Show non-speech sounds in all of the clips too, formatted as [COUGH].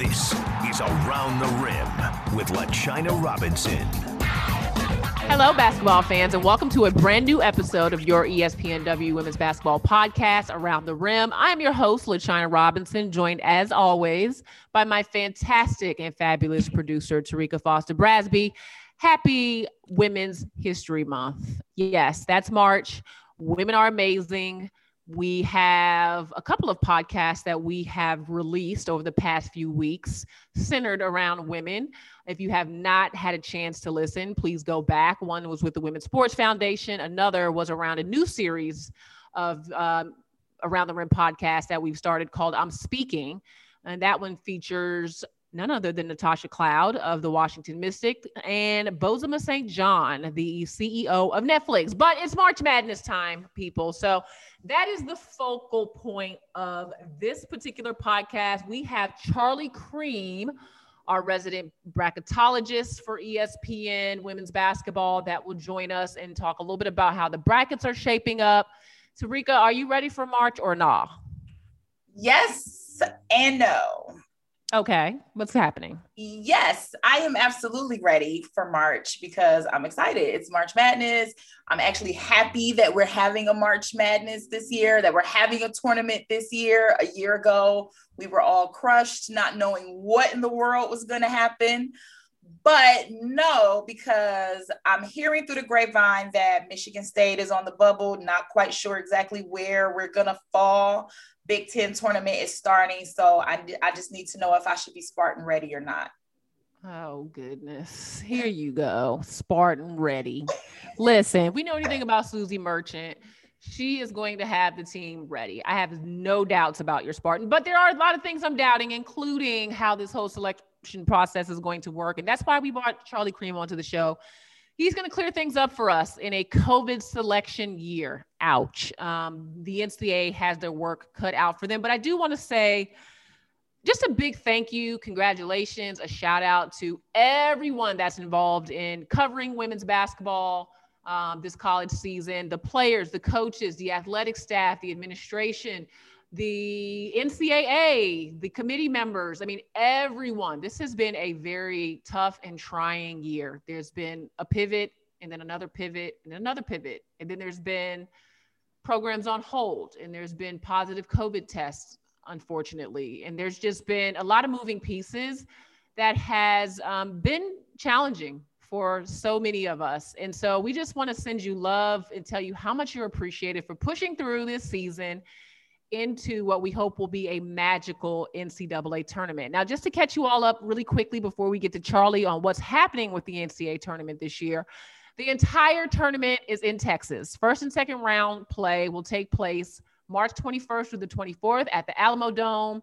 This is Around the Rim with LaChina Robinson. Hello, basketball fans, and welcome to a brand new episode of your ESPNW Women's Basketball Podcast, Around the Rim. I am your host, LaChina Robinson, joined as always by my fantastic and fabulous producer, Terrika Foster Brasby. Happy Women's History Month. Yes, that's March. Women are amazing. We have a couple of podcasts that we have released over the past few weeks centered around women. If you have not had a chance to listen, please go back. One was with the Women's Sports Foundation, another was around a new series of um, Around the Rim podcast that we've started called I'm Speaking. And that one features none other than Natasha Cloud of the Washington Mystic and Bozoma St. John, the CEO of Netflix. But it's March Madness time, people. So that is the focal point of this particular podcast. We have Charlie Creme, our resident bracketologist for ESPN women's basketball, that will join us and talk a little bit about how the brackets are shaping up. Terrika, are you ready for March or not? Nah? Yes and no. Okay. What's happening? Yes, I am absolutely ready for March because I'm excited. It's March Madness. I'm actually happy that we're having a March Madness this year, that we're having a tournament this year. A year ago, we were all crushed, not knowing what in the world was going to happen. But no, because I'm hearing through the grapevine that Michigan State is on the bubble, not quite sure exactly where we're going to fall. Big Ten tournament is starting. So I, I just need to know if I should be Spartan ready or not. Oh, goodness. Here you go. Spartan ready. Listen, we know anything about Suzy Merchant, she is going to have the team ready. I have no doubts about your Spartan, but there are a lot of things I'm doubting, including how this whole selection process is going to work. And that's why we brought Charlie Creme onto the show. He's going to clear things up for us in a COVID selection year. Ouch. Um, the NCAA has their work cut out for them. But I do want to say, just a big thank you, congratulations, a shout out to everyone that's involved in covering women's basketball um, this college season the players, the coaches, the athletic staff, the administration, the NCAA, the committee members. I mean, everyone. This has been a very tough and trying year. There's been a pivot and then another pivot and another pivot. And then there's been programs on hold and there's been positive COVID tests, unfortunately. And there's just been a lot of moving pieces that has um, been challenging for so many of us. And so we just want to send you love and tell you how much you're appreciated for pushing through this season into what we hope will be a magical NCAA tournament. Now, just to catch you all up really quickly before we get to Charlie on what's happening with the NCAA tournament this year, the entire tournament is in Texas. First and second round play will take place March 21st through the 24th at the Alamodome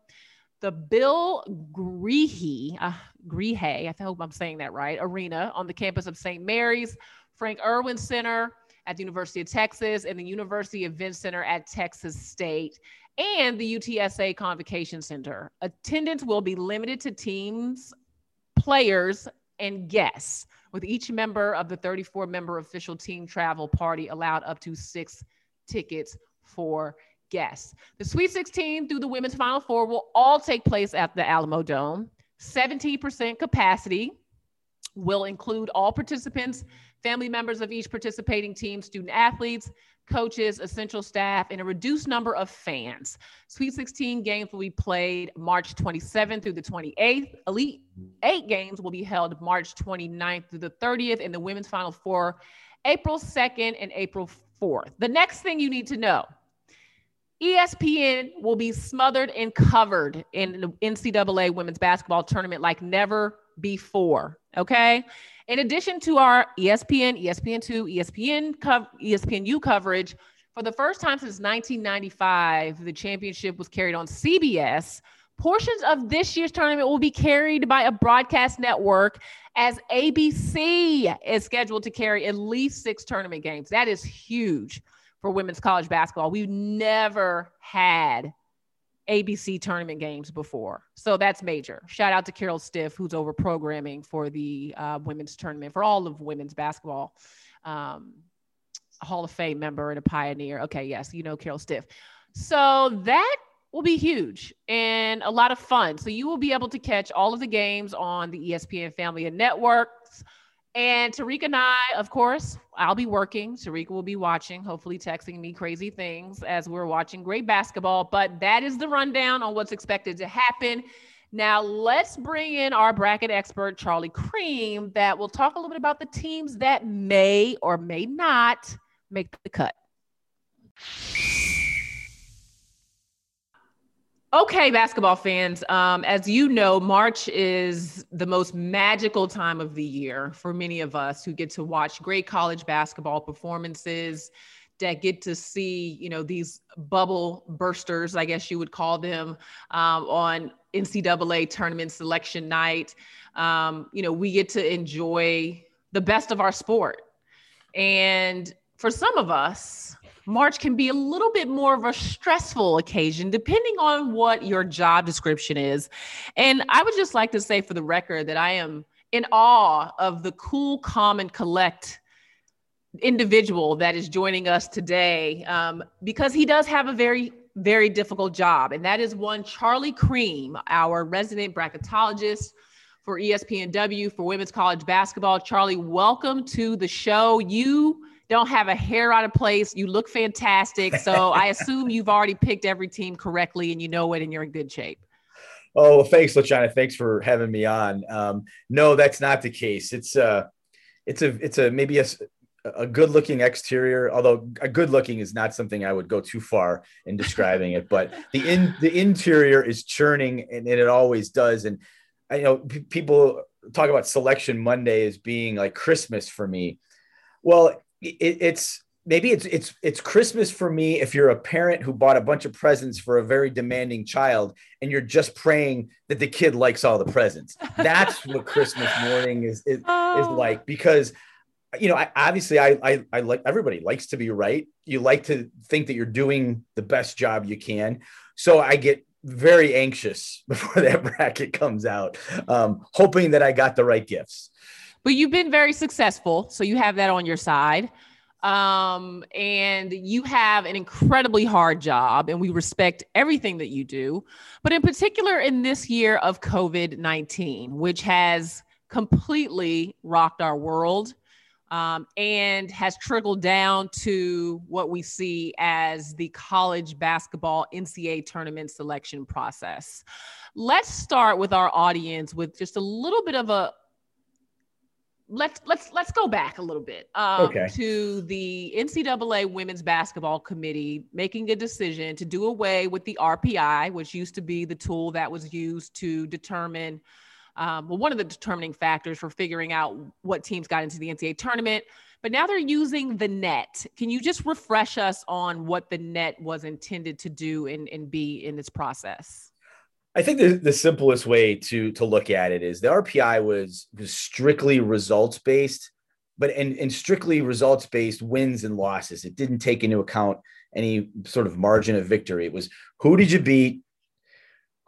the Bill Greehey, uh, Greehey, I hope I'm saying that right, arena on the campus of St. Mary's, Frank Erwin Center at the University of Texas, and the University Event Center at Texas State, and the UTSA Convocation Center. Attendance will be limited to teams, players, and guests, with each member of the 34 member official team travel party allowed up to six tickets for guests. The Sweet 16 through the Women's Final Four will all take place at the Alamodome. 70% capacity will include all participants, family members of each participating team, student athletes, coaches, essential staff, and a reduced number of fans. Sweet 16 games will be played March 27th through the 28th. Elite eight games will be held March 29th through the 30th, and the Women's Final Four April 2nd and April 4th. The next thing you need to know ESPN will be smothered and covered in the NCAA women's basketball tournament like never before. Okay. In addition to our ESPN, ESPN2, ESPN, co- ESPNU coverage, for the first time since 1995, the championship was carried on CBS. Portions of this year's tournament will be carried by a broadcast network as ABC is scheduled to carry at least six tournament games. That is huge for women's college basketball. We've never had ABC tournament games before. So that's major. Shout out to Carol Stiff, who's over programming for the uh, women's tournament for all of women's basketball. Um, Hall of Fame member and a pioneer. Okay, yes, you know Carol Stiff. So that will be huge and a lot of fun. So you will be able to catch all of the games on the ESPN family of networks. And Tariq and I, of course, I'll be working. Tariq will be watching, hopefully texting me crazy things as we're watching great basketball. But that is the rundown on what's expected to happen. Now, let's bring in our bracket expert, Charlie Creme, that will talk a little bit about the teams that may or may not make the cut. Okay, basketball fans. Um, as you know, March is the most magical time of the year for many of us who get to watch great college basketball performances that get to see, you know, these bubble bursters, I guess you would call them, um, on NCAA tournament selection night. Um, you know, we get to enjoy the best of our sport. And for some of us, March can be a little bit more of a stressful occasion, depending on what your job description is. And I would just like to say for the record that I am in awe of the cool, calm, and collect individual that is joining us today um, because he does have a very very difficult job. And that is one charlie creme our resident bracketologist for espnw for women's college basketball. Charlie welcome to the show. You don't have a hair out of place. You look fantastic. So I [LAUGHS] assume you've already picked every team correctly and you know it and you're in good shape. Oh, well, thanks, LaChina. Thanks for having me on. Um, no, that's not the case. It's a, uh, it's a, it's a maybe a, a good looking exterior, although a good looking is not something I would go too far in describing it, but [LAUGHS] the in the interior is churning and, and it always does. And I know p- people talk about selection Monday as being like Christmas for me. Well, it, it's maybe it's it's it's Christmas for me if you're a parent who bought a bunch of presents for a very demanding child and you're just praying that the kid likes all the presents. That's what Christmas morning is is, oh. is like because you know I, obviously I, I I like everybody likes to be right. You like to think that you're doing the best job you can. So I get very anxious [LAUGHS] before that bracket comes out, um, hoping that I got the right gifts but you've been very successful. So you have that on your side. Um, and you have an incredibly hard job, and we respect everything that you do. But in particular, in this year of COVID 19, which has completely rocked our world um, and has trickled down to what we see as the college basketball NCAA tournament selection process. Let's start with our audience with just a little bit of a let's let's let's go back a little bit um, okay. to the NCAA Women's Basketball Committee making a decision to do away with the RPI, which used to be the tool that was used to determine, um, well, one of the determining factors for figuring out what teams got into the NCAA tournament. But now they're using the net. Can you just refresh us on what the net was intended to do and, and be in this process? I think the, the simplest way to to look at it is the RPI was, was strictly results based, but and, strictly results based wins and losses. It didn't take into account any sort of margin of victory. It was who did you beat,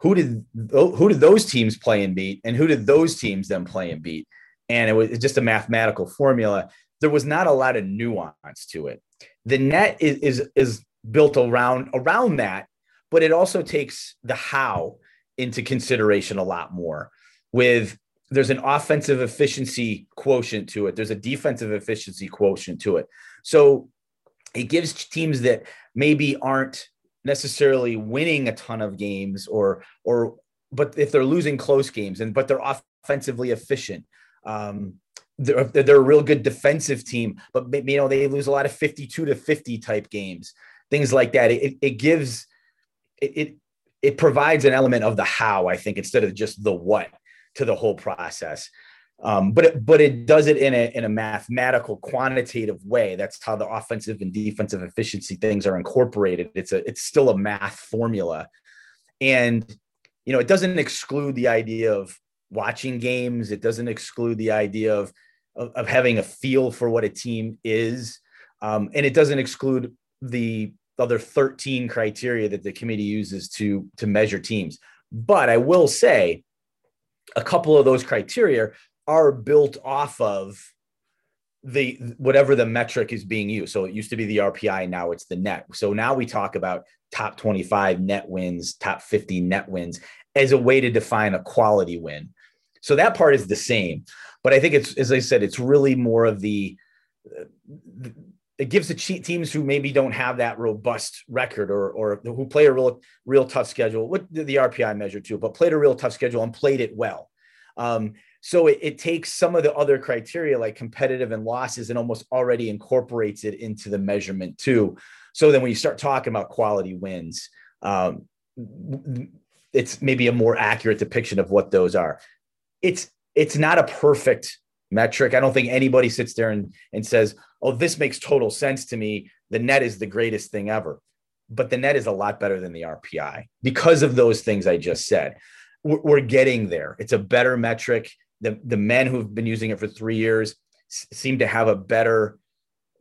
who did who did those teams play and beat, and who did those teams then play and beat, and it was just a mathematical formula. There was not a lot of nuance to it. The net is is, is built around around that, but it also takes the how into consideration a lot more. With there's an offensive efficiency quotient to it. There's a defensive efficiency quotient to it. So it gives teams that maybe aren't necessarily winning a ton of games or or but if they're losing close games and but they're offensively efficient um they're, they're a real good defensive team but you know they lose a lot of 52 to 50 type games things like that. It, it gives it, it it provides an element of the how, I think, instead of just the what to the whole process. Um, but it, but it does it in a in a mathematical, quantitative way. That's how the offensive and defensive efficiency things are incorporated. It's a it's still a math formula, and you know it doesn't exclude the idea of watching games. It doesn't exclude the idea of of, of having a feel for what a team is, um, and it doesn't exclude the other 13 criteria that the committee uses to to measure teams. But I will say a couple of those criteria are built off of the whatever the metric is being used. So it used to be the RPI, now it's the net. So now we talk about top 25 net wins, top 50 net wins as a way to define a quality win. So that part is the same. But I think it's, as I said, it's really more of the, it gives the teams who maybe don't have that robust record or, or who play a real, real tough schedule, what the RPI measure too, but played a real tough schedule and played it well. Um, so it, it, takes some of the other criteria like competitive and losses and almost already incorporates it into the measurement too. So then when you start talking about quality wins, um, it's maybe a more accurate depiction of what those are. It's it's not a perfect metric. I don't think anybody sits there and, and says, oh, this makes total sense to me. The net is the greatest thing ever. But the net is a lot better than the RPI because of those things I just said. We're, we're getting there. It's a better metric. The, the men who've been using it for three years seem to have a better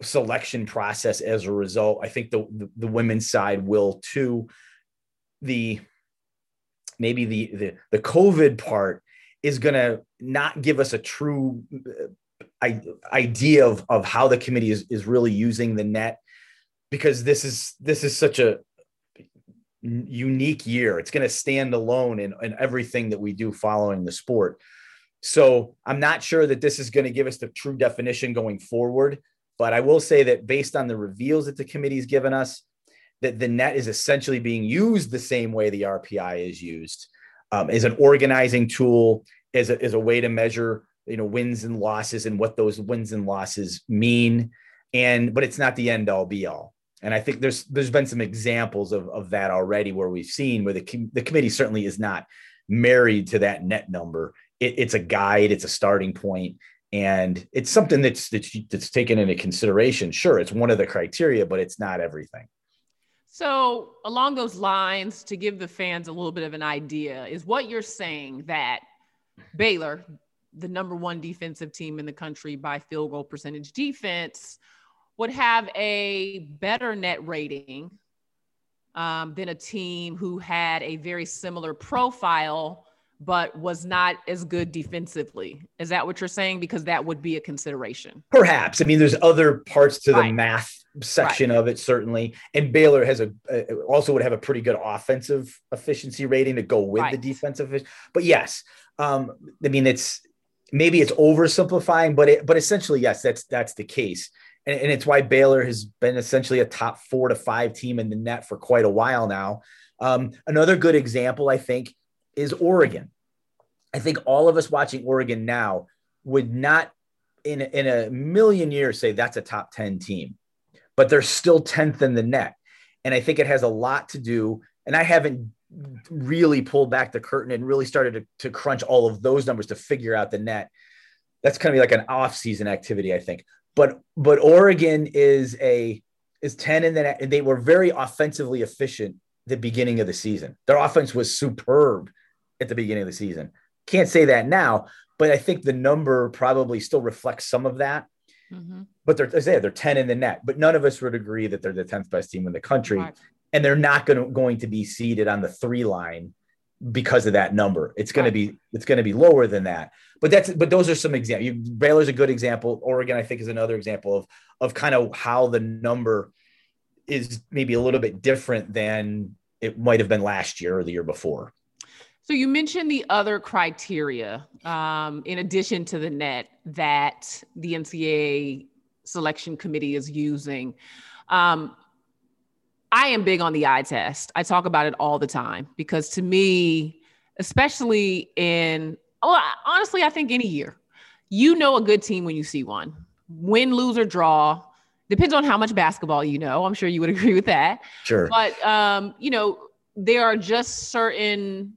selection process as a result. I think the, the, the women's side will too. The maybe the the, the COVID part is going to not give us a true uh, idea of, of how the committee is, is really using the net because this is this is such a unique year. It's going to stand alone in, in everything that we do following the sport. So i'm not sure that this is going to give us the true definition going forward but i will say that based on the reveals that the committee's given us that the net is essentially being used the same way the rpi is used um, as an organizing tool, as a, as a way to measure, you know, wins and losses and what those wins and losses mean. And, but it's not the end all be all. And I think there's, there's been some examples of, of that already where we've seen where the, the committee certainly is not married to that net number. It, it's a guide, it's a starting point, and it's something that's, that's, that's taken into consideration. Sure. It's one of the criteria, but it's not everything. So, along those lines, to give the fans a little bit of an idea, is what you're saying that Baylor, the number one defensive team in the country by field goal percentage defense, would have a better net rating um, than a team who had a very similar profile but was not as good defensively. Is that what you're saying? Because that would be a consideration. Perhaps. I mean, there's other parts to right. the math section right. of it certainly, and Baylor has a uh, also would have a pretty good offensive efficiency rating to go with right. the defensive. But yes, um, I mean it's maybe it's oversimplifying, but it but essentially yes, that's that's the case. And, and it's why Baylor has been essentially a top four to five team in the net for quite a while now. Um, another good example, I think, is Oregon. I think all of us watching Oregon now would not in, in a million years say that's a top 10 team, but they're still 10th in the net. And I think it has a lot to do, and I haven't really pulled back the curtain and really started to, to crunch all of those numbers to figure out the net. That's kind of be like an off-season activity, I think. But but Oregon is a is 10 in the net, and they were very offensively efficient the beginning of the season. Their offense was superb at the beginning of the season. Can't say that now, but I think the number probably still reflects some of that. Mm-hmm. But they're, I say they're 10 in the net, but none of us would agree that they're the 10th best team in the country. Right. And they're not going to, going to be seated on the three line because of that number. It's going right. to be, it's going to be lower than that. But that's, but those are some examples. Baylor's a good example. Oregon, I think, is another example of, of kind of how the number is maybe a little bit different than it might have been last year or the year before. So you mentioned the other criteria, um, in addition to the net, that the NCAA selection committee is using. Um, I am big on the eye test. I talk about it all the time because to me, especially in, well, honestly, I think any year, you know a good team when you see one. Win, lose, or draw. Depends on how much basketball you know. I'm sure you would [LAUGHS] agree with that. Sure. But um, you know, there are just certain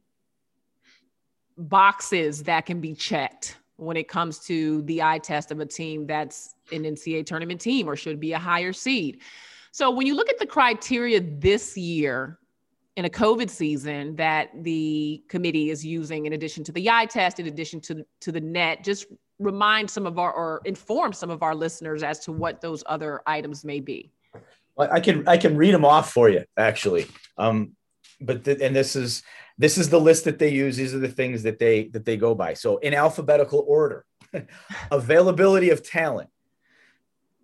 boxes that can be checked when it comes to the eye test of a team that's an NCAA tournament team or should be a higher seed. So when you look at the criteria this year in a COVID season that the committee is using in addition to the eye test, in addition to, to the net, just remind some of our or inform some of our listeners as to what those other items may be. I can I can read them off for you actually. Um, but the, and this is this is the list that they use these are the things that they that they go by so in alphabetical order [LAUGHS] availability of talent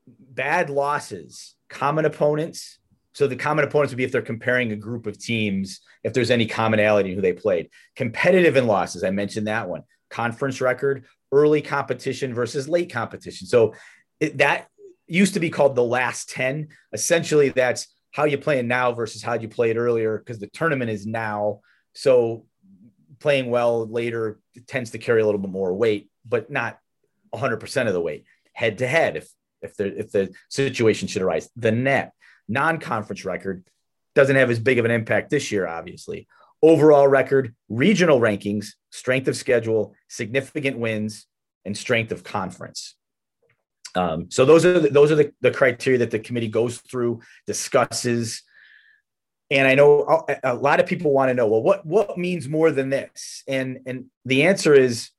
bad losses common opponents So the common opponents would be if they're comparing a group of teams, if there's any commonality in who they played. Competitive in losses, I mentioned that one. Conference record, early competition versus late competition. So it, that used to be called the last 10. Essentially, that's how you playing now versus how you played earlier because the tournament is now. So playing well later tends to carry a little bit more weight, but not 100% of the weight. Head to head, if if the if the situation should arise, the net non-conference record doesn't have as big of an impact this year, obviously. Overall record, regional rankings, strength of schedule, significant wins, and strength of conference. Um, so those are the, those are the, the criteria that the committee goes through, discusses, and I know a lot of people want to know, well, what what means more than this? And and the answer is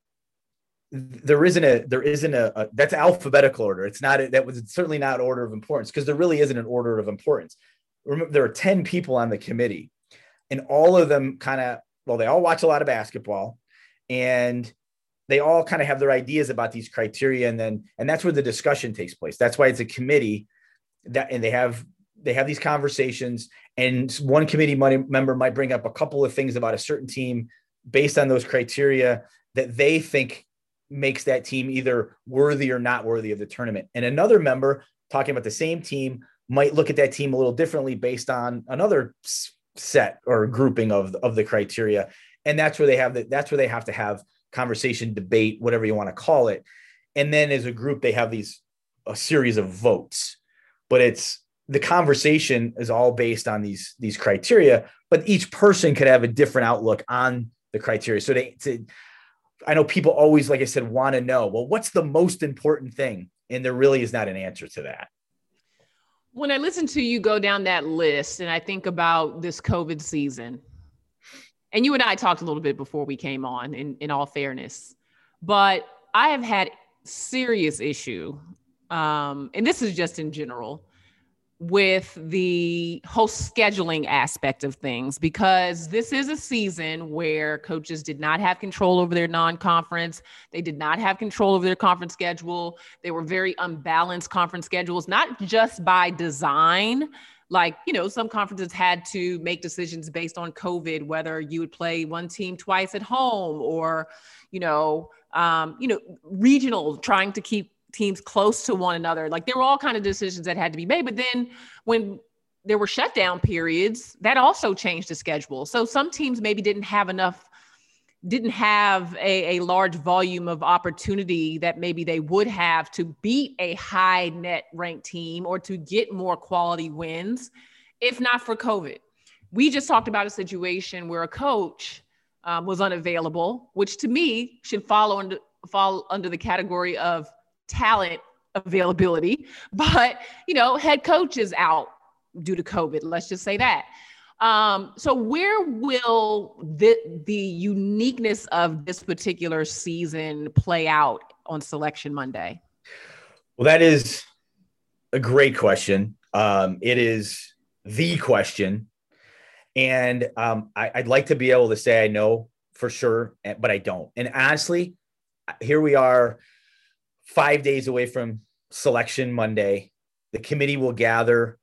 there isn't a there isn't a, a that's alphabetical order. It's not a, that was certainly not order of importance because there really isn't an order of importance. Remember, there are ten people on the committee, and all of them kind of well, they all watch a lot of basketball, and they all kind of have their ideas about these criteria, and then and that's where the discussion takes place. That's why it's a committee that and they have they have these conversations and one committee member might bring up a couple of things about a certain team based on those criteria that they think makes that team either worthy or not worthy of the tournament. And another member talking about the same team might look at that team a little differently based on another set or grouping of, of the criteria. And that's where they have that that's where they have to have conversation debate whatever you want to call it. And then as a group they have these a series of votes. But it's the conversation is all based on these these criteria, but each person could have a different outlook on the criteria. So they, to, I know people always, like I said, want to know, well, what's the most important thing? And there really is not an answer to that. When I listen to you go down that list and I think about this COVID season, and you and I talked a little bit before we came on, in, in all fairness, but I have had serious issue, um, and this is just in general, with the whole scheduling aspect of things because this is a season where coaches did not have control over their non-conference. They did not have control over their conference schedule. They were very unbalanced conference schedules not just by design. Like you know some conferences had to make decisions based on covid whether you would play one team twice at home or you know um, you know regional trying to keep teams close to one another. Like there were all kind of decisions that had to be made. But then when there were shutdown periods, that also changed the schedule. So some teams maybe didn't have enough, didn't have a, a large volume of opportunity that maybe they would have to beat a high net ranked team or to get more quality wins, if not for COVID. We just talked about a situation where a coach um, was unavailable, which to me should follow under fall under the category of talent availability, but you know, head coach is out due to COVID. Let's just say that. Um, so where will the the uniqueness of this particular season play out on Selection Monday? Well, that is a great question. Um, it is the question, and um, I, I'd like to be able to say I know for sure, but I don't. And honestly, here we are five days away from selection Monday. The committee will gather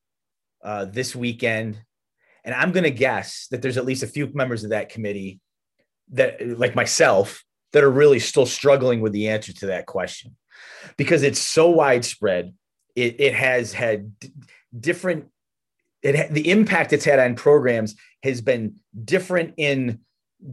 uh, this weekend. And I'm going to guess that there's at least a few members of that committee that, like myself, that are really still struggling with the answer to that question because it's so widespread. It, it has had d- different, it, the impact it's had on programs has been different in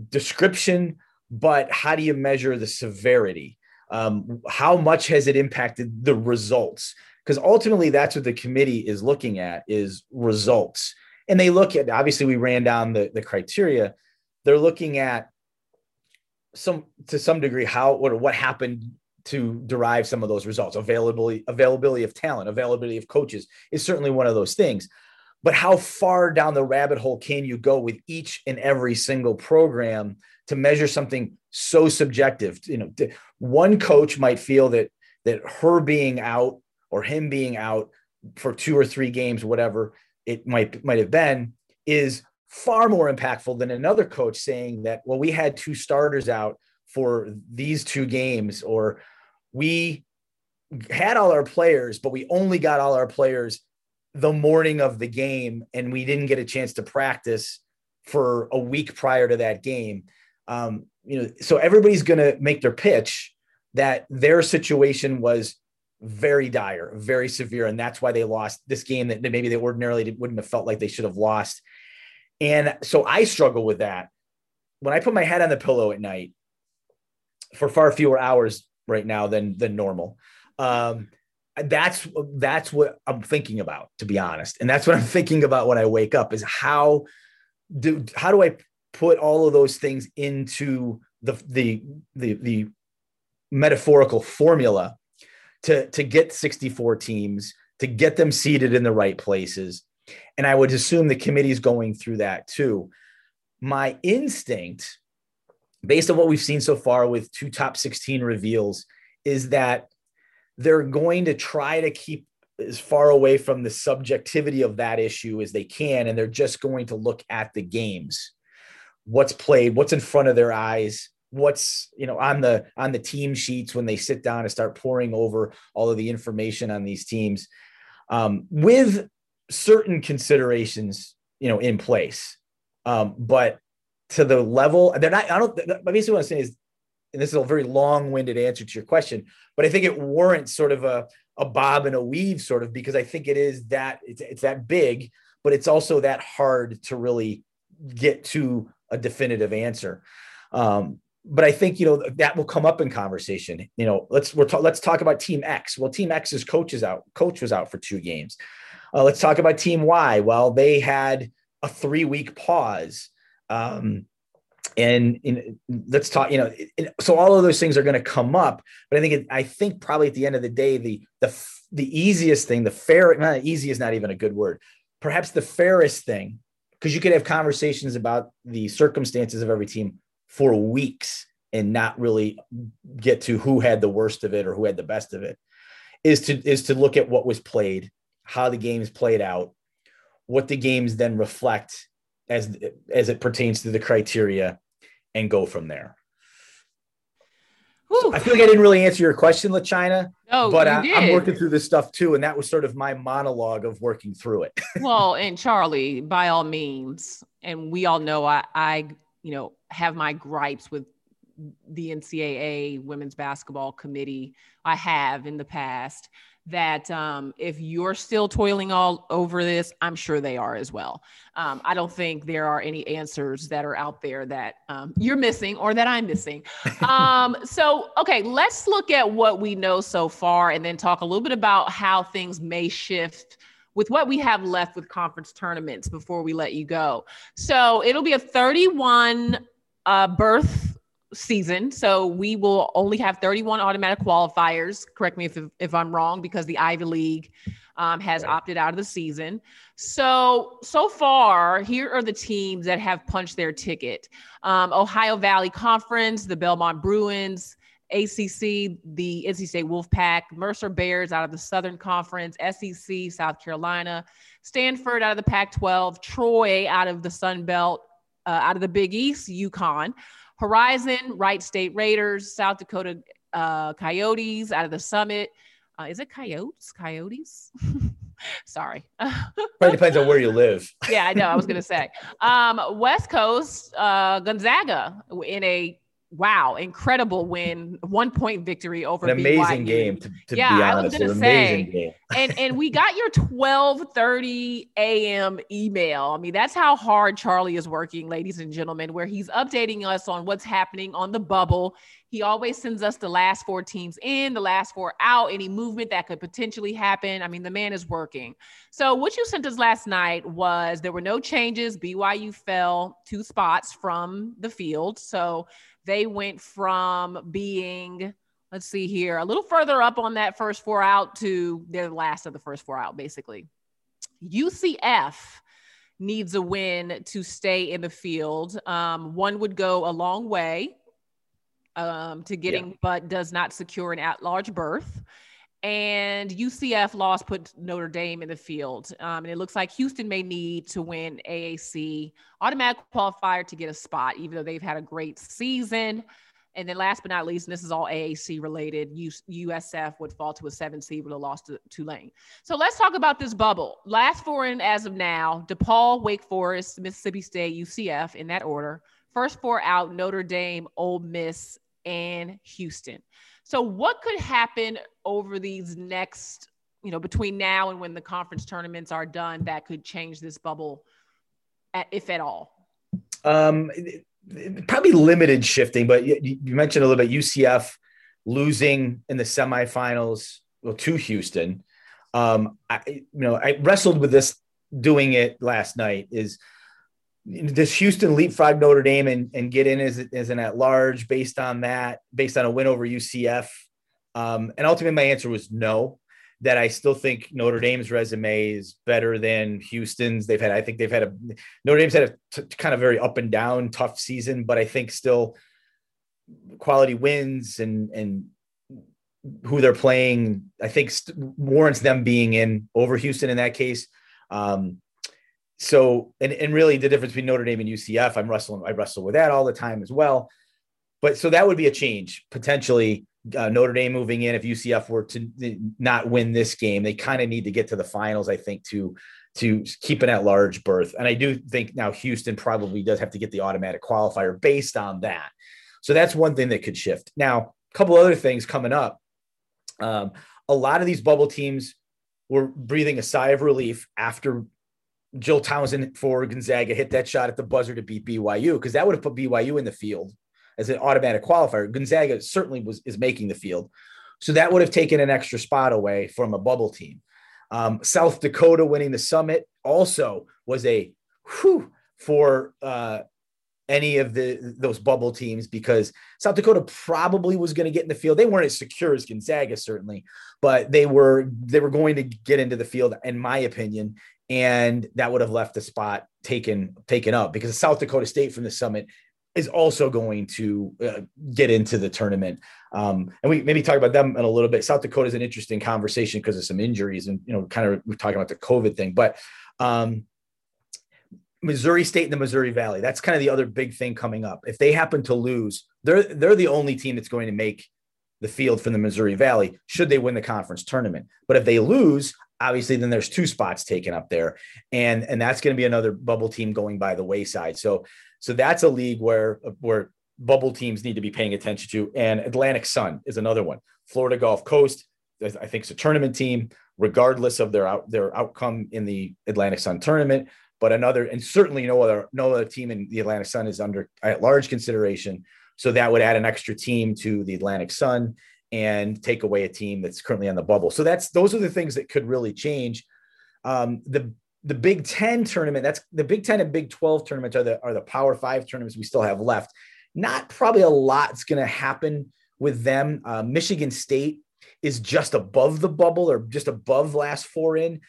description, but how do you measure the severity? Um, how much has it impacted the results? Because ultimately that's what the committee is looking at is results. And they look at obviously we ran down the, the criteria. They're looking at some to some degree how what what happened to derive some of those results. Availability availability of talent availability of coaches is certainly one of those things. But how far down the rabbit hole can you go with each and every single program to measure something so subjective you know one coach might feel that that her being out or him being out for two or three games whatever it might might have been is far more impactful than another coach saying that well we had two starters out for these two games or we had all our players but we only got all our players the morning of the game and we didn't get a chance to practice for a week prior to that game. Um, you know, so everybody's going to make their pitch that their situation was very dire, very severe, and that's why they lost this game that maybe they ordinarily wouldn't have felt like they should have lost. And so I struggle with that. When I put my head on the pillow at night for far fewer hours right now than than normal. Um, that's that's what I'm thinking about, to be honest. And that's what I'm thinking about when I wake up is how do how do I put all of those things into the the the, the metaphorical formula to to get 64 teams to get them seated in the right places. And i would assume the committee is going through that too. My instinct based on what we've seen so far with two top 16 reveals is that they're going to try to keep as far away from the subjectivity of that issue as they can and they're just going to look at the games what's played what's in front of their eyes what's you know on the on the team sheets when they sit down and start poring over all of the information on these teams um, with certain considerations you know in place. Um, but to the level they're not i don't basically what i'm saying is and this is a very long-winded answer to your question but i think it warrants sort of a, a bob and a weave sort of because i think it is that it's, it's that big but it's also that hard to really get to a definitive answer um, but I think you know that will come up in conversation. You know, let's we're ta- let's talk about Team X. Well, Team X's coach is out. Coach was out for two games. Uh, let's talk about Team Y. Well, they had a three week pause. Um, and in, let's talk. You know, so all of those things are going to come up. But I think it, I think probably at the end of the day, the the the easiest thing, the fair, not easy is not even a good word. Perhaps the fairest thing, because you could have conversations about the circumstances of every team for weeks and not really get to who had the worst of it or who had the best of it. Is to is to look at what was played how the games played out what the games then reflect as as it pertains to the criteria and go from there so I feel like I didn't really answer your question, LaChina. No, but I, am working through this stuff too, and that was sort of my monologue of working through it. [LAUGHS] well, and Charlie, by all means, and we all know I, I, you know, have my gripes with the NCAA women's basketball committee. I have in the past that um, if you're still toiling all over this, I'm sure they are as well. Um, I don't think there are any answers that are out there that um, you're missing or that I'm missing. [LAUGHS] Um, so, okay, let's look at what we know so far and then talk a little bit about how things may shift with what we have left with conference tournaments before we let you go. So, it'll be a 31 uh, berth season. So we will only have 31 automatic qualifiers. Correct me if, if I'm wrong, because the Ivy League um, has right. opted out of the season. So, so far, here are the teams that have punched their ticket um, Ohio Valley Conference, the Belmont Bruins. ACC, the NC State Wolfpack, Mercer Bears out of the Southern Conference, SEC, South Carolina, Stanford out of the Pac 12, Troy out of the Sun Belt, uh, out of the Big East, UConn, Horizon, Wright State Raiders, South Dakota uh, Coyotes out of the Summit. Uh, is it Coyotes? Coyotes? [LAUGHS] Sorry. Probably depends on where you live. [LAUGHS] yeah, I know. I was going to say. Um, West Coast, uh, Gonzaga in a wow, incredible win, one point victory over an amazing BYU. game. To, to yeah, be honest, I was gonna say, and and we got your twelve thirty a.m. email. I mean, that's how hard Charlie is working, ladies and gentlemen, where he's updating us on what's happening on the bubble. He always sends us the last four teams in, the last four out, any movement that could potentially happen. I mean, the man is working. So, what you sent us last night was there were no changes. BYU fell two spots from the field. So, they went from being, let's see here, a little further up on that first four out to their last of the first four out, basically. UCF needs a win to stay in the field. Um, one would go a long way um, to getting, yeah. but does not secure an at large berth and UCF loss put Notre Dame in the field. Um, and it looks like Houston may need to win AAC automatic qualifier to get a spot, even though they've had a great season. And then last but not least, and this is all AAC related, USF would fall to a seven seed with a loss to Tulane. So let's talk about this bubble. Last four in as of now, DePaul, Wake Forest, Mississippi State, UCF in that order. First four out, Notre Dame, Ole Miss, and Houston. So what could happen over these next, you know, between now and when the conference tournaments are done that could change this bubble, if at all? Um, probably limited shifting, but you, mentioned a little bit UCF losing in the semifinals well, to Houston. Um, I, you know, I wrestled with this doing it last night. Is does Houston leapfrog Notre Dame and, and get in as, as an at large based on that, based on a win over UCF? Um, and ultimately, my answer was no. That I still think Notre Dame's resume is better than Houston's. They've had, I think they've had a Notre Dame's had a t- kind of very up and down, tough season, but I think still quality wins and and who they're playing, I think st- warrants them being in over Houston in that case. Um, so and, and really the difference between Notre Dame and UCF, I'm wrestling, I wrestle with that all the time as well. But so that would be a change potentially. Uh, Notre Dame moving in if UCF were to not win this game, they kind of need to get to the finals, I think, to to keep an at large berth. And I do think now Houston probably does have to get the automatic qualifier based on that. So that's one thing that could shift. Now, a couple other things coming up. Um, a lot of these bubble teams were breathing a sigh of relief after Jill Townsend for Gonzaga hit that shot at the buzzer to beat BYU because that would have put BYU in the field as an automatic qualifier. Gonzaga certainly was is making the field, so that would have taken an extra spot away from a bubble team. Um, South Dakota winning the summit also was a whew for uh, any of the those bubble teams because South Dakota probably was going to get in the field. They weren't as secure as Gonzaga certainly, but they were they were going to get into the field, in my opinion and that would have left the spot taken taken up because South Dakota State from the summit is also going to uh, get into the tournament. Um, and we maybe talk about them in a little bit. South Dakota is an interesting conversation because of some injuries and you know kind of we're talking about the COVID thing, but um, Missouri State and the Missouri Valley. That's kind of the other big thing coming up. If they happen to lose, they're they're the only team that's going to make the field from the Missouri Valley should they win the conference tournament. But if they lose, obviously then there's two spots taken up there. And and that's going to be another bubble team going by the wayside. So so that's a league where where bubble teams need to be paying attention to. And atlantic sun is another one. Florida gulf coast i think it's a tournament team regardless of their out their outcome in the atlantic sun tournament. But another and certainly no other no other team in the atlantic sun is under at large consideration so that would add an extra team to the atlantic sun and take away a team that's currently on the bubble. So that's those are the things that could really change. Um, the the Big Ten tournament, that's the Big Ten and Big 12 tournaments are the are the Power Five tournaments we still have left. Not probably a lot's going to happen with them. Uh, Michigan State is just above the bubble or just above last four in.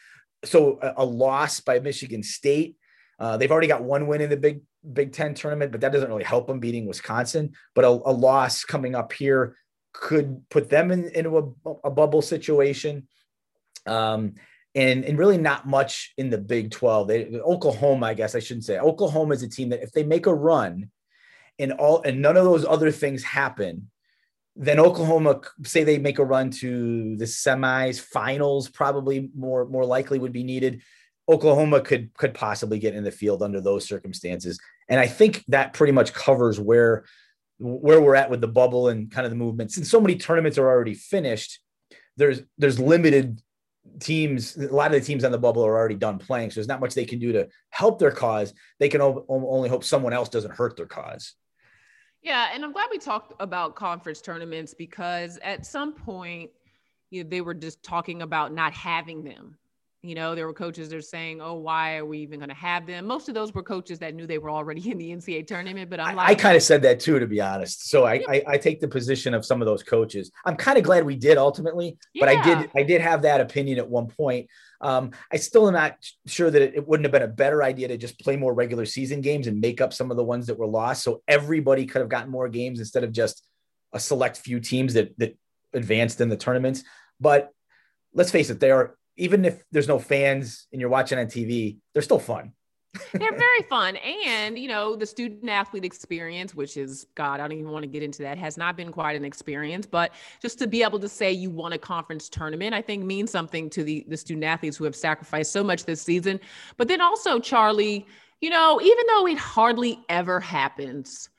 So a, a loss by Michigan State. Uh, they've already got one win in the Big Big Ten tournament, but that doesn't really help them beating Wisconsin. But a, a loss coming up here could put them in, into a, a bubble situation. Um, and, and really not much in the Big 12. They, Oklahoma, I guess I shouldn't say. Oklahoma is a team that if they make a run and all and none of those other things happen, then Oklahoma say they make a run to the semis, finals, probably more more likely would be needed. Oklahoma could could possibly get in the field under those circumstances. And I think that pretty much covers where where we're at with the bubble and kind of the movement. Since so many tournaments are already finished, there's there's limited teams. A lot of the teams on the bubble are already done playing, so there's not much they can do to help their cause. They can only hope someone else doesn't hurt their cause. Yeah, and I'm glad we talked about conference tournaments because at some point, you know, they were just talking about not having them you know, there were coaches that are saying, "Oh, why are we even going to have them?" Most of those were coaches that knew they were already in the NCAA tournament. But I'm like, I, kind of said that too, to be honest. So I, I, I, take the position of some of those coaches. I'm kind of glad we did ultimately, but I did I did have that opinion at one point. Um, I still am not sure that it, it, wouldn't have been a better idea to just play more regular season games and make up some of the ones that were lost, so everybody could have gotten more games instead of just a select few teams that that advanced in the tournaments. But let's face it, they are even if there's no fans and you're watching on TV, they're still fun. They're [LAUGHS] very fun. And, you know, the student athlete experience, which is, God, I don't even want to get into that, has not been quite an experience. But just to be able to say you won a conference tournament, I think means something to the, the student athletes who have sacrificed so much this season. But then also, Charlie, you know, even though it hardly ever happens,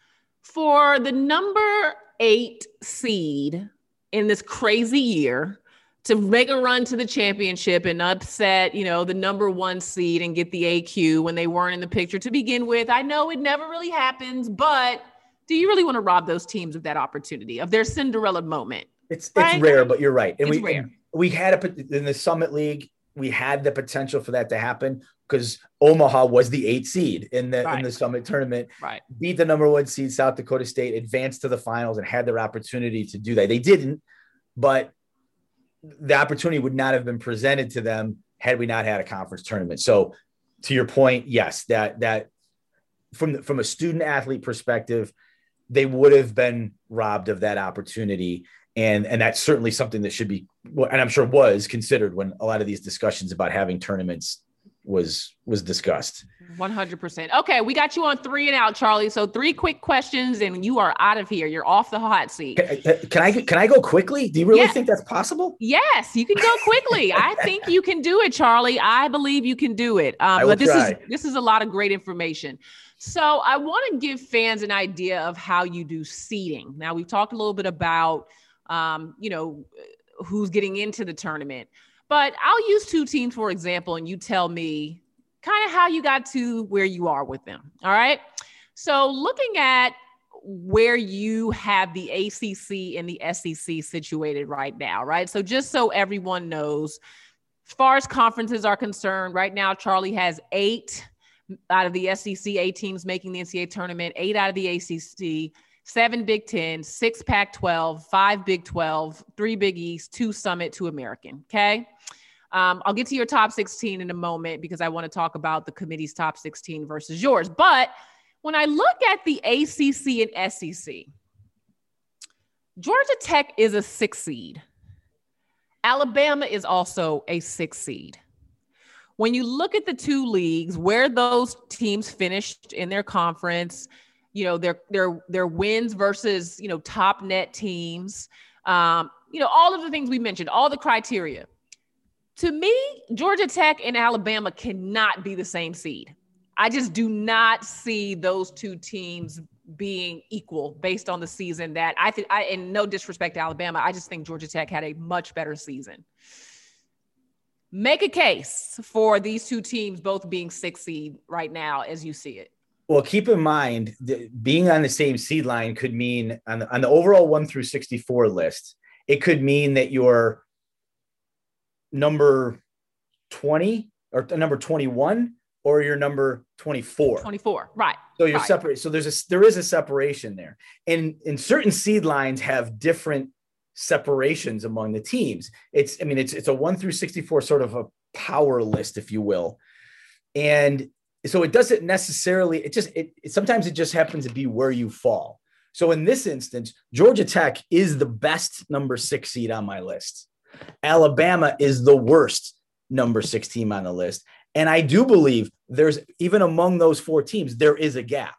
for the number eight seed in this crazy year, to make a run to the championship and upset, you know, the number one seed and get the AQ when they weren't in the picture to begin with. I know it never really happens, but do you really want to rob those teams of that opportunity, of their Cinderella moment? It's right? it's rare, but you're right. And it's we rare. we had a in the Summit League, we had the potential for that to happen because Omaha was the eight seed in the right. in the Summit tournament. Right. Beat the number one seed South Dakota State, advanced to the finals, and had their opportunity to do that. They didn't, but the opportunity would not have been presented to them had we not had a conference tournament. So, to your point, yes, that that from the, from a student athlete perspective, they would have been robbed of that opportunity, and and that's certainly something that should be, and I'm sure was considered when a lot of these discussions about having tournaments was was discussed. 100%. Okay, we got you on three and out, Charlie. So three quick questions, and you are out of here. You're off the hot seat. Can, can I can I go quickly? Do you really think that's possible? Yes, you can go [LAUGHS] quickly. I think you can do it, Charlie. I believe you can do it. Um, but this try. is this is a lot of great information. So I want to give fans an idea of how you do seeding. Now we've talked a little bit about, um, you know, who's getting into the tournament. But I'll use two teams, for example, and you tell me kind of how you got to where you are with them. All right. So looking at where you have the ACC and the SEC situated right now, right? So just so everyone knows, as far as conferences are concerned, right now Charlie has eight out of the SEC, eight teams making the NCAA tournament, eight out of the ACC, seven Big Ten, six Pac 12, five Big 12, three Big East, two Summit, two American. Okay. Um, I'll get to your top 16 in a moment because I want to talk about the committee's top 16 versus yours. But when I look at the ACC and SEC, Georgia Tech is a six seed. Alabama is also a six seed. When you look at the two leagues, where those teams finished in their conference, you know their their their wins versus you know top NET teams, um, you know all of the things we mentioned, all the criteria to me, Georgia Tech and Alabama cannot be the same seed. I just do not see those two teams being equal based on the season that I think I and no disrespect to Alabama, I just think Georgia Tech had a much better season. Make a case for these two teams both being six seed right now as you see it. Well, keep in mind that being on the same seed line could mean on the, on the overall one through 64 list, it could mean that you're number 20 or number 21 or you're number 24 24 right so you're right. separate so there's a there is a separation there. And and certain seed lines have different separations among the teams. It's i mean it's it's a 1 through 64 sort of a power list if you will. And so it doesn't necessarily it just it, it sometimes it just happens to be where you fall. So in this instance georgia tech is the best number 6 seed on my list Alabama is the worst number six team on the list. And I do believe there's even among those four teams, there is a gap.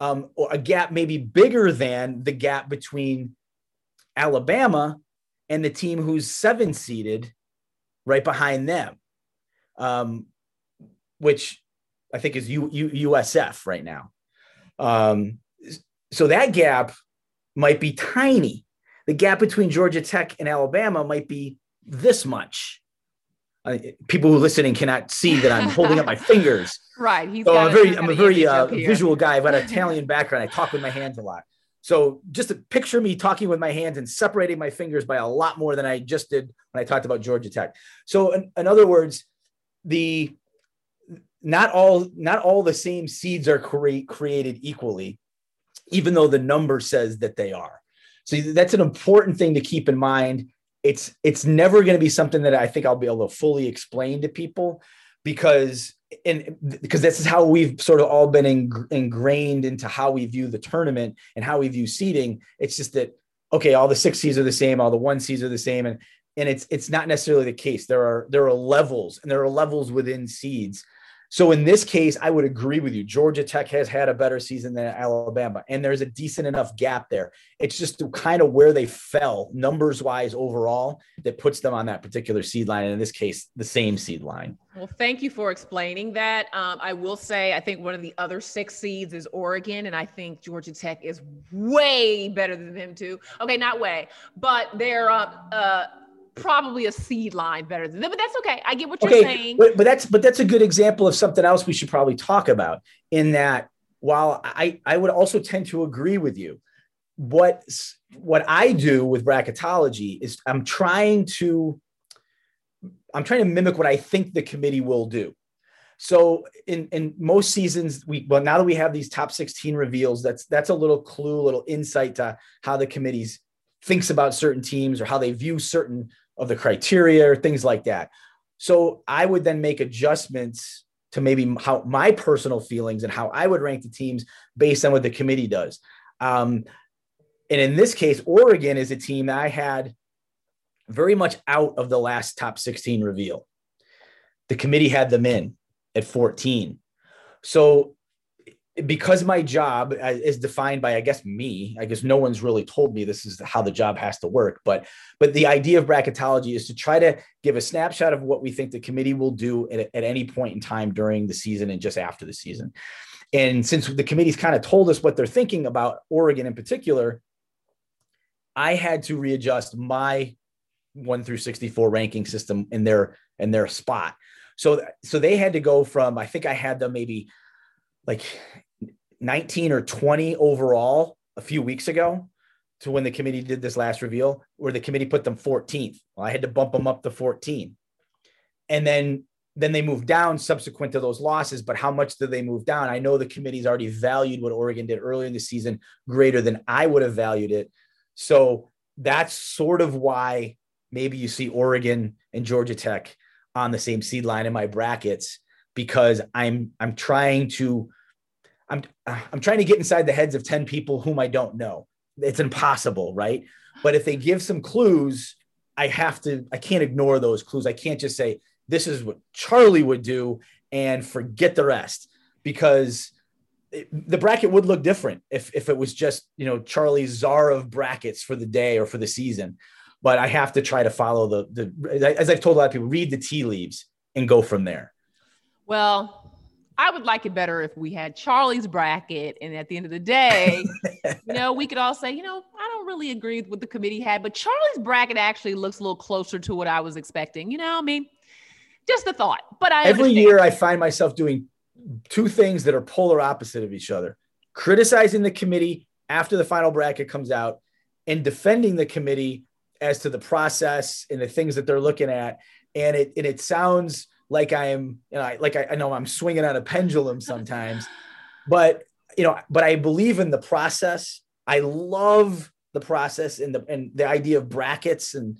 Um, a gap maybe bigger than the gap between Alabama and the team who's seven seeded right behind them, um, which I think is U, U, USF right now. Um, so that gap might be tiny the gap between Georgia Tech and Alabama might be this much. Uh, people who are listening cannot see that I'm holding up my [LAUGHS] fingers. Right. He's so I'm very, I'm a very uh, visual guy. I've got an [LAUGHS] Italian background. I talk with my hands a lot. So just to picture me talking with my hands and separating my fingers by a lot more than I just did when I talked about Georgia Tech. So in, in other words, the not all not all the same seeds are cre- created equally, even though the number says that they are. So that's an important thing to keep in mind. It's it's never going to be something that I think I'll be able to fully explain to people because and because this is how we've sort of all been ingrained into how we view the tournament and how we view seeding. It's just that okay, all the six seeds are the same, all the one seeds are the same, and and it's it's not necessarily the case. There are there are levels and there are levels within seeds. So in this case, I would agree with you. Georgia Tech has had a better season than Alabama, and there's a decent enough gap there. It's just kind of where they fell numbers wise overall that puts them on that particular seed line. And in this case, the same seed line. Well, thank you for explaining that. Um, I will say, I think one of the other six seeds is Oregon, and I think Georgia Tech is way better than them too. Okay, not way, but they're uh, uh probably a seed line better than them, but that's okay. I get what you're saying. But, but that's but that's a good example of something else we should probably talk about. In that, while I I would also tend to agree with you, what what I do with bracketology is I'm trying to I'm trying to mimic what I think the committee will do. So in in most seasons, we well now that we have these top 16 reveals, that's that's a little clue, a little insight to how the committees thinks about certain teams or how they view certain of the criteria or things like that. So I would then make adjustments to maybe how my personal feelings and how I would rank the teams based on what the committee does. Um, and in this case, Oregon is a team that I had very much out of the last top 16 reveal. The committee had them in at 14. So because my job uh, is defined by i guess me i guess no one's really told me this is how the job has to work but but the idea of bracketology is to try to give a snapshot of what we think the committee will do at, at any point in time during the season and just after the season. And since the committee's kind of told us what they're thinking about oregon in particular i had to readjust my 1 through 64 ranking system in their in their spot. So so they had to go from i think i had them maybe like 19 or 20 overall a few weeks ago to when the committee did this last reveal, where the committee put them 14th. Well, I had to bump them up to 14. And then then they moved down subsequent to those losses. But how much did they move down? I know the committee's already valued what Oregon did earlier in the season greater than I would have valued it. So that's sort of why maybe you see Oregon and Georgia Tech on the same seed line in my brackets because I'm I'm trying to I'm I'm trying to get inside the heads of 10 people whom I don't know. It's impossible, right? But if they give some clues, I have to I can't ignore those clues. I can't just say this is what Charlie would do and forget the rest because it, the bracket would look different if if it was just, you know, Charlie's czar of brackets for the day or for the season. But I have to try to follow the the as I've told a lot of people, read the tea leaves and go from there. Well, I would like it better if we had Charlie's bracket. And at the end of the day, you know, we could all say, you know, I don't really agree with what the committee had, but Charlie's bracket actually looks a little closer to what I was expecting. You know, I mean, just a thought. But I every understand. year I find myself doing two things that are polar opposite of each other criticizing the committee after the final bracket comes out and defending the committee as to the process and the things that they're looking at. And it, and it sounds like I am, you know, I, like I, I know I'm swinging on a pendulum sometimes, but you know, but I believe in the process. I love the process and the and the idea of brackets. And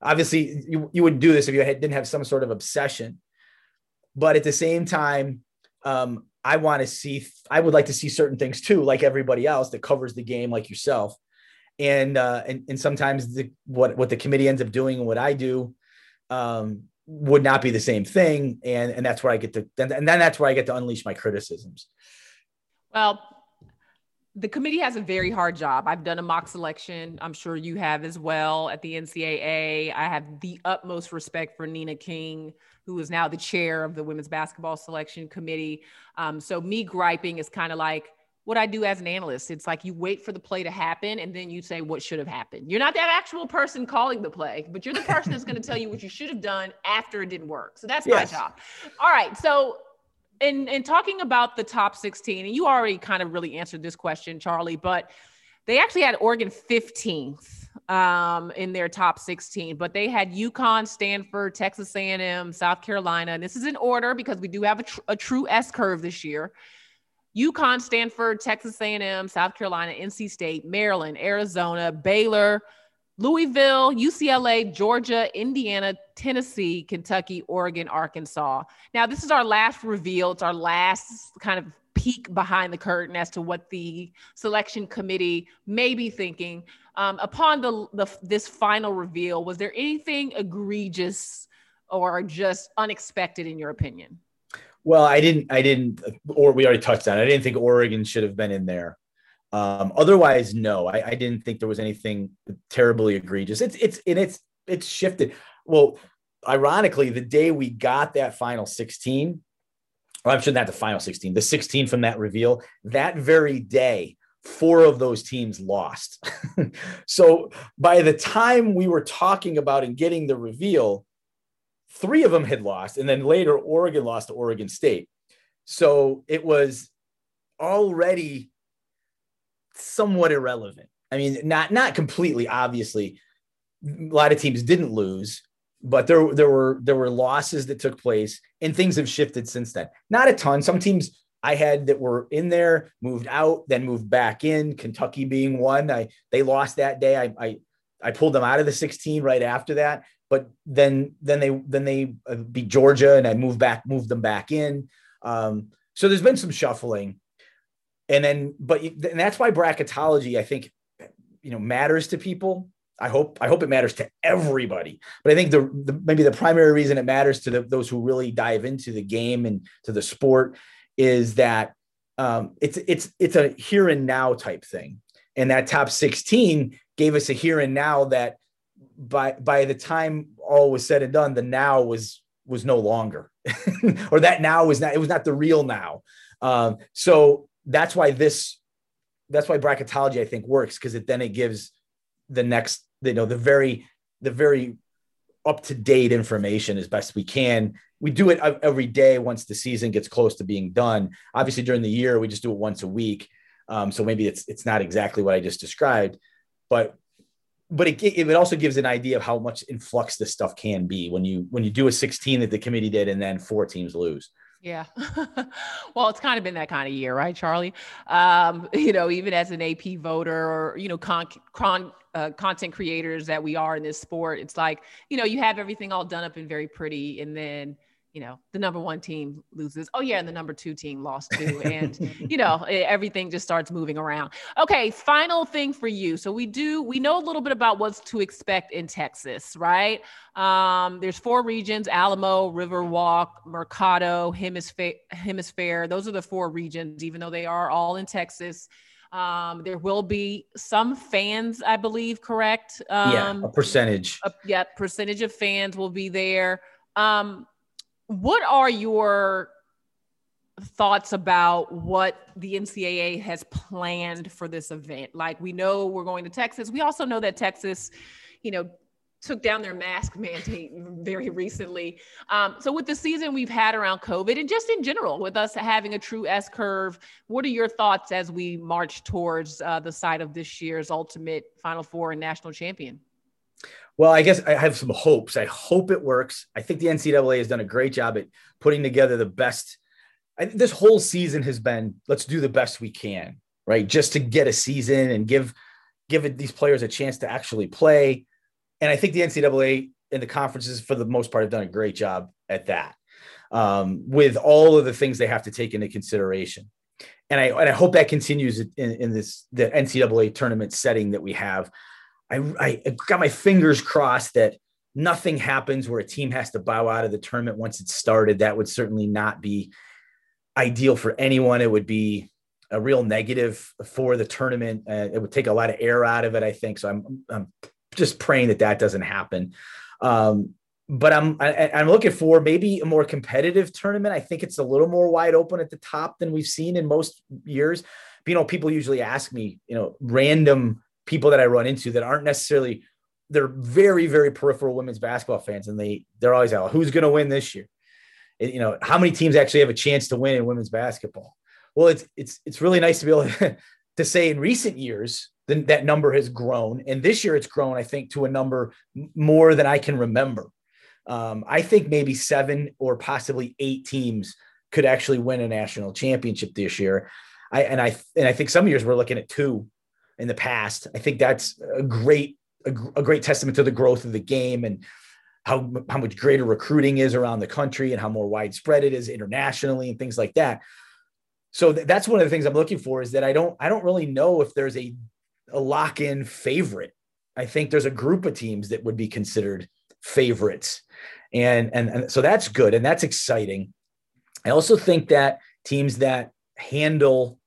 obviously you, you wouldn't do this if you had, didn't have some sort of obsession. But at the same time um, i want to see i would like to see certain things too like everybody else that covers the game like yourself. And uh, and, and sometimes the, what what the committee ends up doing and what i do um, would not be the same thing. And and that's where i get to and then that's where i get to unleash my criticisms. Well the committee has a very hard job. I've done a mock selection. I'm sure you have as well at the ncaa i have the utmost respect for nina king who is now the chair of the women's basketball selection committee. Um, so me griping is kind of like what I do as an analyst. It's like you wait for the play to happen and then you say what should have happened. You're not that actual person calling the play, but you're the person that's going to tell you what you should have done after it didn't work. So that's yes. my job. All right. So in in talking about the top 16, and you already kind of really answered this question, Charlie, but they actually had Oregon 15th um, in their top 16, but they had UConn, Stanford, Texas A&M, South Carolina. And this is in order because we do have a, tr- a true S curve this year. UConn, Stanford, Texas A&M, South Carolina, NC State, Maryland, Arizona, Baylor, Louisville, UCLA, Georgia, Indiana, Tennessee, Kentucky, Oregon, Arkansas. Now, this is our last reveal. It's our last kind of peek behind the curtain as to what the selection committee may be thinking. Um, upon the, the this final reveal, was there anything egregious or just unexpected in your opinion? Well, I didn't, I didn't, or we already touched on it. I didn't think Oregon should have been in there. Um, otherwise, no, I, I didn't think there was anything terribly egregious. It's, it's, and it's, it's shifted. Well, ironically, the day we got that final 16, I'm sure not the final 16, the 16 from that reveal, that very day, four of those teams lost. [LAUGHS] so by the time we were talking about and getting the reveal, three of them had lost. And then later, Oregon lost to Oregon State. So it was already somewhat irrelevant. I mean, not not completely, obviously. A lot of teams didn't lose, but there there were there were losses that took place and things have shifted since then. Not a ton. Some teams I had that were in there, moved out, then moved back in. Kentucky being one. I they lost that day. I I, I pulled them out of the 16 right after that. But then then they then they uh, beat Georgia and I moved back, moved them back in. Um, so there's been some shuffling, and then but and that's why bracketology I think you know matters to people. I hope I hope it matters to everybody. But I think the, the maybe the primary reason it matters to the, those who really dive into the game and to the sport is that um, it's it's it's a here and now type thing, and that top 16 gave us a here and now that by by the time all was said and done, the now was was no longer, [LAUGHS] or that now was not it was not the real now. Um, so that's why this that's why bracketology I think works because it then it gives the next you know the very the very up to date information as best we can we do it every day once the season gets close to being done. Obviously, during the year, we just do it once a week. Um, so maybe it's it's not exactly what I just described, but but it, it also gives an idea of how much influx this stuff can be when you when you do a 16 that the committee did and then four teams lose. Yeah. [LAUGHS] well, it's kind of been that kind of year, right, Charlie? Um, [LAUGHS] you know, even as an AP voter or, you know, con, con uh, content creators that we are in this sport, it's like, you know, you have everything all done up and very pretty. And then you know, the number one team loses. Oh, yeah. And the number two team lost too. And, [LAUGHS] you know, everything just starts moving around. Okay. Final thing for you. So we do, we know a little bit about what's to expect in Texas, right? Um, there's four regions Alamo, Riverwalk, Mercado, Hemisphere, Hemisphere. Those are the four regions, even though they are all in Texas. Um, there will be some fans, I believe, correct? Um, yeah, a percentage. A, yeah, percentage of fans will be there. Um, what are your thoughts about what the NCAA has planned for this event? Like, we know we're going to Texas. We also know that Texas, you know, took down their mask mandate very recently. Um, so, with the season we've had around COVID and just in general, with us having a true S curve, what are your thoughts as we march towards uh, the site of this year's ultimate Final Four and national champion? Well, I guess I have some hopes. I hope it works. I think the NCAA has done a great job at putting together the best. I, this whole season has been let's do the best we can, right? Just to get a season and give give these players a chance to actually play. And I think the NCAA and the conferences, for the most part, have done a great job at that. Um, with all of the things they have to take into consideration. And I, and I hope that continues in, in this the NCAA tournament setting that we have I, I got my fingers crossed that nothing happens where a team has to bow out of the tournament once it's started. That would certainly not be ideal for anyone. It would be a real negative for the tournament. Uh, it would take a lot of air out of it, I think. So I'm, I'm just praying that that doesn't happen. Um, but I'm I, am i am looking for maybe a more competitive tournament. I think it's a little more wide open at the top than we've seen in most years. You know, people usually ask me, you know, random people that I run into that aren't necessarily they're very very peripheral women's basketball fans, and they they're always out who's going to win this year. And, you know how many teams actually have a chance to win in women's basketball. Well, it's it's it's really nice to be able [LAUGHS] to, say in recent years then that number has grown, and this year it's grown I think to a number more than I can remember. Um, I think maybe seven or possibly eight teams could actually win a national championship this year. I and I and I think some years we're looking at two in the past. I think that's a great a, a, great testament to the growth of the game and how how much greater recruiting is around the country and how more widespread it is internationally and things like that. So th- that's one of the things I'm looking for is that I don't I don't really know if there's a a lock in favorite. I think there's a group of teams that would be considered favorites. And, and and so that's good and that's exciting. I also think that teams that handle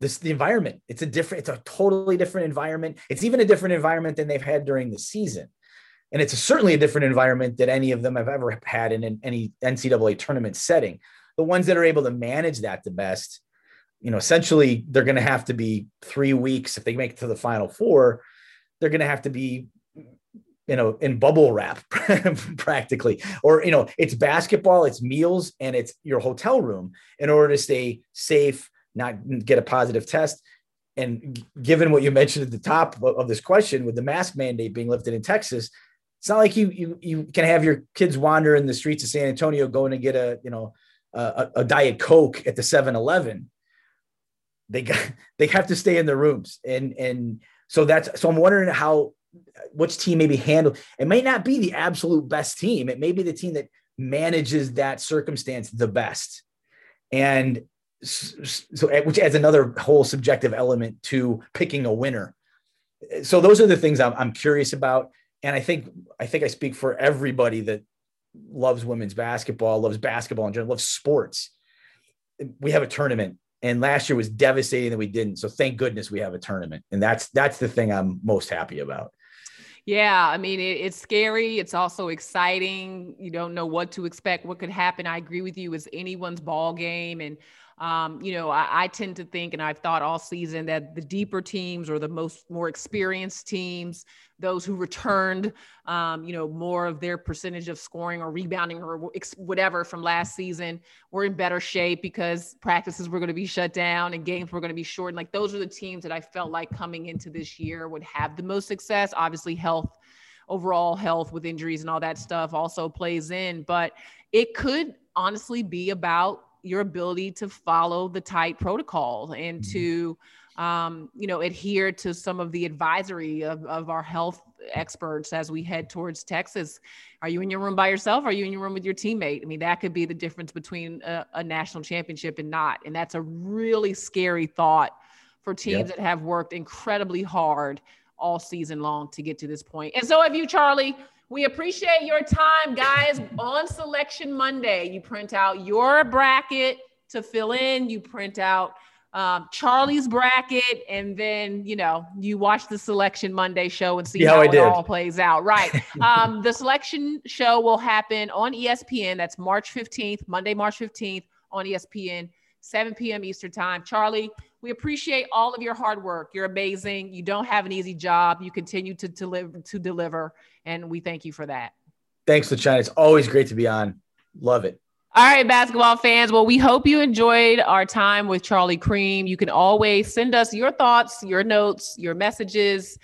this the environment, it's a different, it's a totally different environment. It's even a different environment than they've had during the season. And it's a, certainly a different environment than any of them have ever had in, in any NCAA tournament setting. The ones that are able to manage that the best, you know, essentially they're going to have to be three weeks if they make it to the final four. They're going to have to be you know in bubble wrap [LAUGHS] practically or you know it's basketball it's meals and it's your hotel room in order to stay safe not get a positive test and given what you mentioned at the top of this question with the mask mandate being lifted in texas it's not like you you you can have your kids wander in the streets of san antonio going to get a you know a, a diet coke at the 7-eleven they got [LAUGHS] they have to stay in their rooms and and so that's so i'm wondering how which team maybe handle it may not be the absolute best team. It may be the team that manages that circumstance the best. And so eh, which adds another whole subjective element to picking a winner. Eh, so those are the things I'm, I'm curious about. And I think I think I speak for everybody that loves women's basketball, loves basketball in general, loves sports. We have a tournament and last year was devastating that we didn't. So thank goodness we have a tournament. And that's that's the thing I'm most happy about. Yeah, I mean, it, it's scary. It's also exciting. You don't know what to expect, what could happen. I agree with you. It's anyone's ball game. And, um, you know, I, I, tend to think, and I've thought all season, that the deeper teams or the most more experienced teams those who returned, um, you know, more of their percentage of scoring or rebounding or whatever from last season were in better shape because practices were going to be shut down and games were going to be shortened. Like those are the teams that I felt like coming into this year would have the most success. Obviously, health, overall health with injuries and all that stuff also plays in, but it could honestly be about your ability to follow the tight protocols and mm-hmm. to um, you know, adhere to some of the advisory of, of our health experts as we head towards Texas. Are you in your room by yourself? Are you in your room with your teammate? I mean, that could be the difference between a, a national championship and not. And that's a really scary thought for teams yep. that have worked incredibly hard all season long to get to this point. And so have you, Charlie. We appreciate your time, guys. On Selection Monday, you print out your bracket to fill in, you print out um, Charlie's bracket, and then you know you watch the Selection Monday show and see yeah, how it all plays out. Right. [LAUGHS] um, the Selection show will happen on ESPN. That's March fifteenth, Monday, March fifteenth on ESPN, 7 p.m. Eastern time. Charlie, we appreciate all of your hard work. You're amazing. You don't have an easy job. You continue to deliver to deliver, and we thank you for that. Thanks, LaChina. It's always great to be on. Love it. All right, basketball fans. Well, we hope you enjoyed our time with Charlie Creme. You can always send us your thoughts, your notes, your messages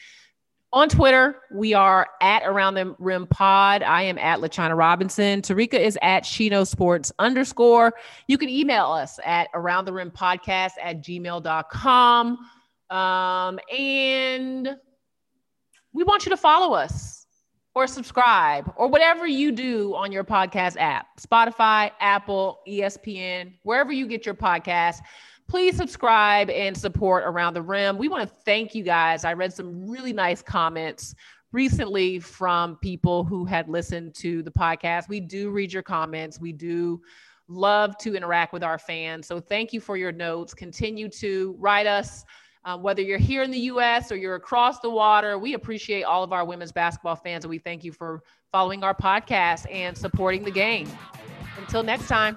on Twitter. We are at Around the Rim Pod. I am at LaChina Robinson. Terrika is at Chino Sports underscore. You can email us at Around the Rim Podcast at gmail.com. Um, and we want you to follow us or subscribe or whatever you do on your podcast app Spotify, Apple, ESPN, wherever you get your podcast. Please subscribe and support Around the Rim. We want to thank you guys. I read some really nice comments recently from people who had listened to the podcast. We do read your comments. We do love to interact with our fans. So thank you for your notes. Continue to write us um, whether you're here in the US or you're across the water, we appreciate all of our women's basketball fans and we thank you for following our podcast and supporting the game. Until next time.